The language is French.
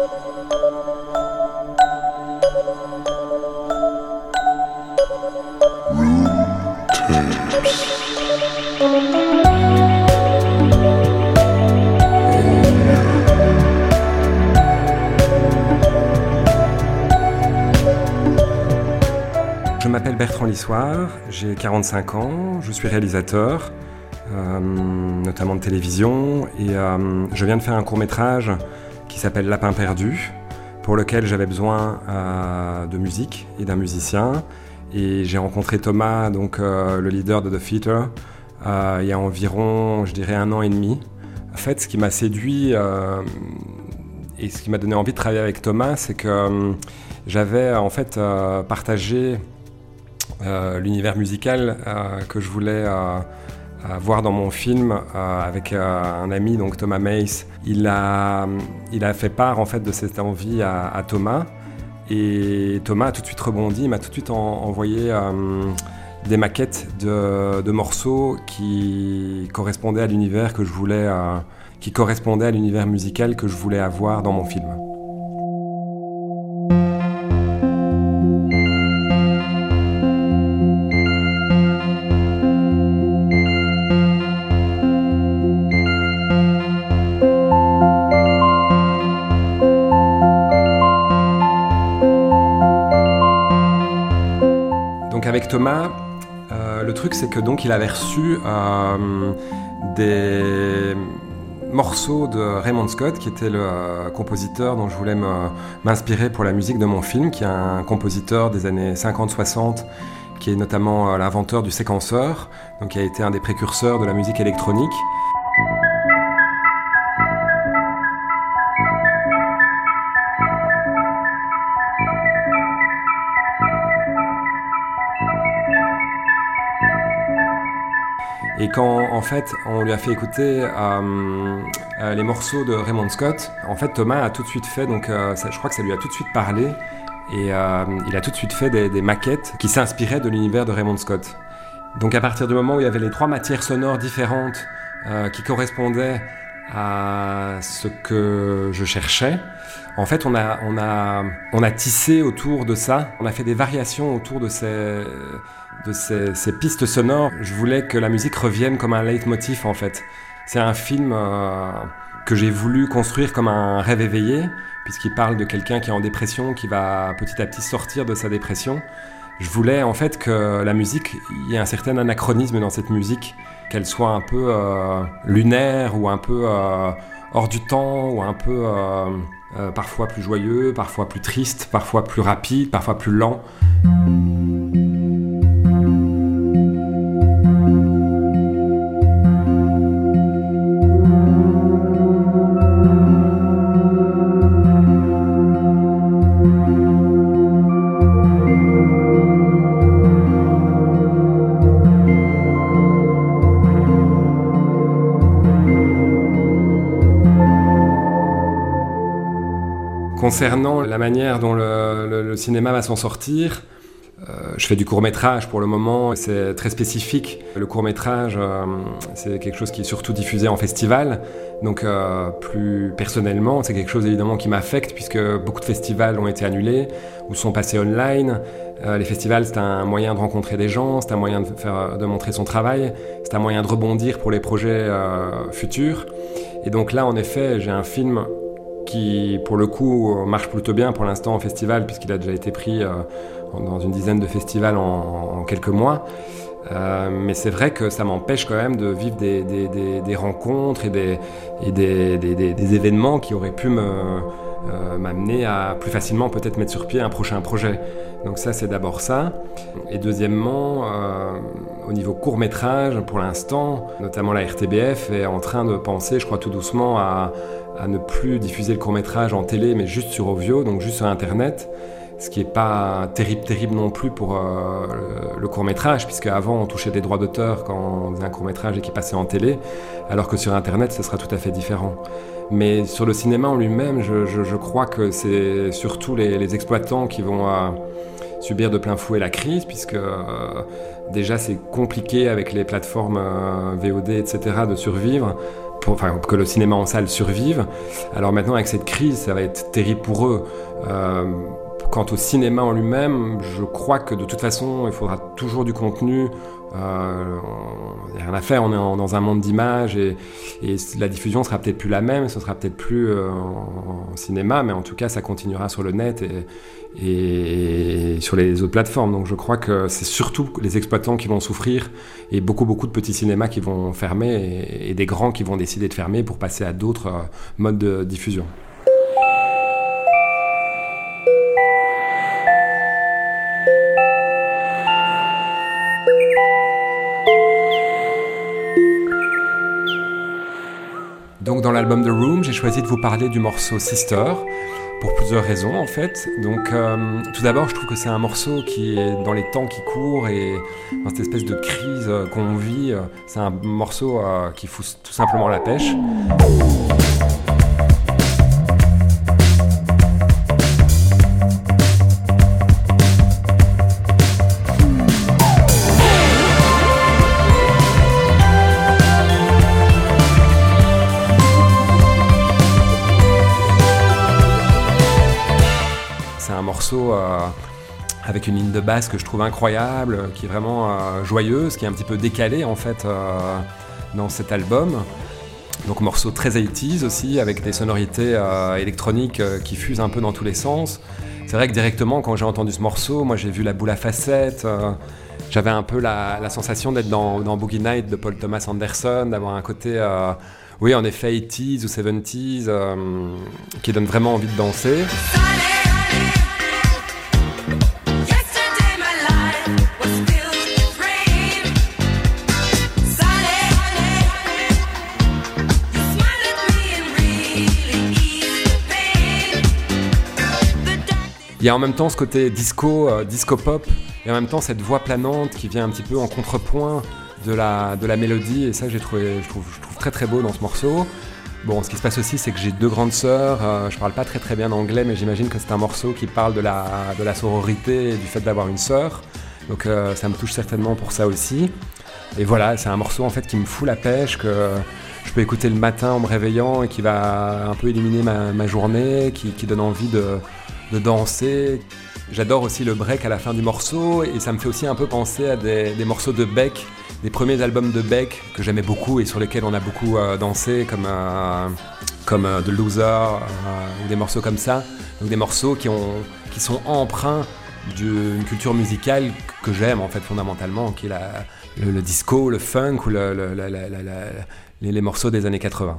Je m'appelle Bertrand Lissoir, j'ai 45 ans, je suis réalisateur, euh, notamment de télévision, et euh, je viens de faire un court métrage qui s'appelle Lapin perdu, pour lequel j'avais besoin euh, de musique et d'un musicien. Et j'ai rencontré Thomas, donc le leader de The Theater, il y a environ, je dirais, un an et demi. En fait, ce qui m'a séduit et ce qui m'a donné envie de travailler avec Thomas, c'est que j'avais en fait partagé euh, l'univers musical euh, que je voulais euh, voir dans mon film avec un ami, donc Thomas Mace. Il a, il a fait part en fait de cette envie à, Thomas. Et Thomas a tout de suite rebondi, il m'a tout de suite envoyé des maquettes de, de, morceaux qui correspondaient à l'univers que je voulais, qui correspondaient à l'univers musical que je voulais avoir dans mon film. Avec Thomas, euh, le truc c'est que donc il avait reçu euh, des morceaux de Raymond Scott, qui était le euh, compositeur dont je voulais m'inspirer pour la musique de mon film, qui est un compositeur des années 50-60, qui est notamment l'inventeur du séquenceur, donc qui a été un des précurseurs de la musique électronique. Et quand en fait on lui a fait écouter euh, euh, les morceaux de Raymond Scott, en fait Thomas a tout de suite fait, donc euh, je crois que ça lui a tout de suite parlé, et il a tout de suite fait des, maquettes qui s'inspiraient de l'univers de Raymond Scott. Donc à partir du moment où il y avait les trois matières sonores différentes qui correspondaient à ce que je cherchais, en fait on a, on, a, on a tissé autour de ça, on a fait des variations autour de ces de ces, pistes sonores, je voulais que la musique revienne comme un leitmotiv en fait. C'est un film euh, que j'ai voulu construire comme un rêve éveillé, puisqu'il parle de quelqu'un qui est en dépression, qui va petit à petit sortir de sa dépression. Je voulais en fait que la musique, il y ait un certain anachronisme dans cette musique, qu'elle soit un peu euh, lunaire ou un peu euh, hors du temps ou un peu parfois plus joyeux, parfois plus triste, parfois plus rapide, parfois plus lent. Concernant la manière dont le, cinéma va s'en sortir, euh, je fais du court métrage pour le moment, c'est très spécifique. Le court métrage, euh, c'est quelque chose qui est surtout diffusé en festival, donc euh, plus personnellement, c'est quelque chose évidemment qui m'affecte puisque beaucoup de festivals ont été annulés ou sont passés online. les festivals, c'est un moyen de rencontrer des gens, c'est un moyen de, faire, de montrer son travail, c'est un moyen de rebondir pour les projets futurs. Et donc là, en effet, j'ai un film qui pour le coup marche plutôt bien pour l'instant en festival puisqu'il a déjà été pris euh, dans une dizaine de festivals en, quelques mois. Euh, mais c'est vrai que ça m'empêche quand même de vivre des, des, rencontres et, des, et des, événements qui auraient pu me, euh, m'amener à plus facilement peut-être mettre sur pied un prochain projet. Donc ça c'est d'abord ça. Et deuxièmement, au niveau court métrage, pour l'instant, notamment la RTBF est en train de penser, je crois tout doucement, à, à ne plus diffuser le court métrage en télé, mais juste sur Ovio, donc juste sur Internet. Ce qui n'est pas terrible, terrible non plus pour euh, le, court métrage, puisque avant on touchait des droits d'auteur quand on faisait un court métrage et qui passait en télé, alors que sur Internet ce sera tout à fait différent. Mais sur le cinéma en lui-même, je, crois que c'est surtout les, exploitants qui vont euh, subir de plein fouet la crise, puisque euh, déjà c'est compliqué avec les plateformes VOD, etc., de survivre pour, enfin, que le cinéma en salle survive. Alors maintenant, avec cette crise, ça va être terrible pour eux. Euh, quant au cinéma en lui-même, je crois que de toute façon, il faudra toujours du contenu. Euh, il n'y a rien à faire, on est dans un monde d'images et, la diffusion sera peut-être plus la même, ce sera peut-être plus euh, en, cinéma, mais en tout cas, ça continuera sur le net et, et, sur les autres plateformes. Donc je crois que c'est surtout les exploitants qui vont souffrir et beaucoup, beaucoup de petits cinémas qui vont fermer et, et des grands qui vont décider de fermer pour passer à d'autres euh, modes de diffusion. Donc dans l'album The Room, j'ai choisi de vous parler du morceau Sister pour plusieurs raisons en fait. Donc euh, tout d'abord, je trouve que c'est un morceau qui est dans les temps qui courent et dans cette espèce de crise euh, qu'on vit, euh, c'est un morceau qui fout tout simplement la pêche. Euh, avec une ligne de basse que je trouve incroyable, qui est vraiment euh, joyeuse, qui est un petit peu décalée en fait euh, dans cet album. Donc morceau très 80 aussi, avec des sonorités électroniques qui fusent un peu dans tous les sens. C'est vrai que directement quand j'ai entendu ce morceau, moi j'ai vu la boule à facettes, j'avais un peu la, sensation d'être dans, Boogie Night de Paul Thomas Anderson, d'avoir un côté, oui en effet 80s ou 70s, qui donne vraiment envie de danser. Il y a en même temps ce côté disco, euh, disco pop, et en même temps cette voix planante qui vient un petit peu en contrepoint de la, de la mélodie, et ça j'ai trouvé, je trouve, je trouve très très beau dans ce morceau. Bon, ce qui se passe aussi, c'est que j'ai deux grandes sœurs. Euh, je parle pas très très bien anglais, mais j'imagine que c'est un morceau qui parle de la, de la sororité et du fait d'avoir une sœur. Donc euh, ça me touche certainement pour ça aussi. Et voilà, c'est un morceau en fait qui me fout la pêche, que je peux écouter le matin en me réveillant et qui va un peu éliminer ma, ma journée, qui, qui donne envie de, de danser. J'adore aussi le break à la fin du morceau et ça me fait aussi un peu penser à des, morceaux de Beck, des premiers albums de Beck que j'aimais beaucoup et sur lesquels on a beaucoup euh, dansé, comme, euh, comme euh, The Loser ou des morceaux comme ça. Donc des morceaux qui, ont, qui sont empreints d'une culture musicale que j'aime en fait fondamentalement, qui est le, disco, le funk ou les morceaux des années 80.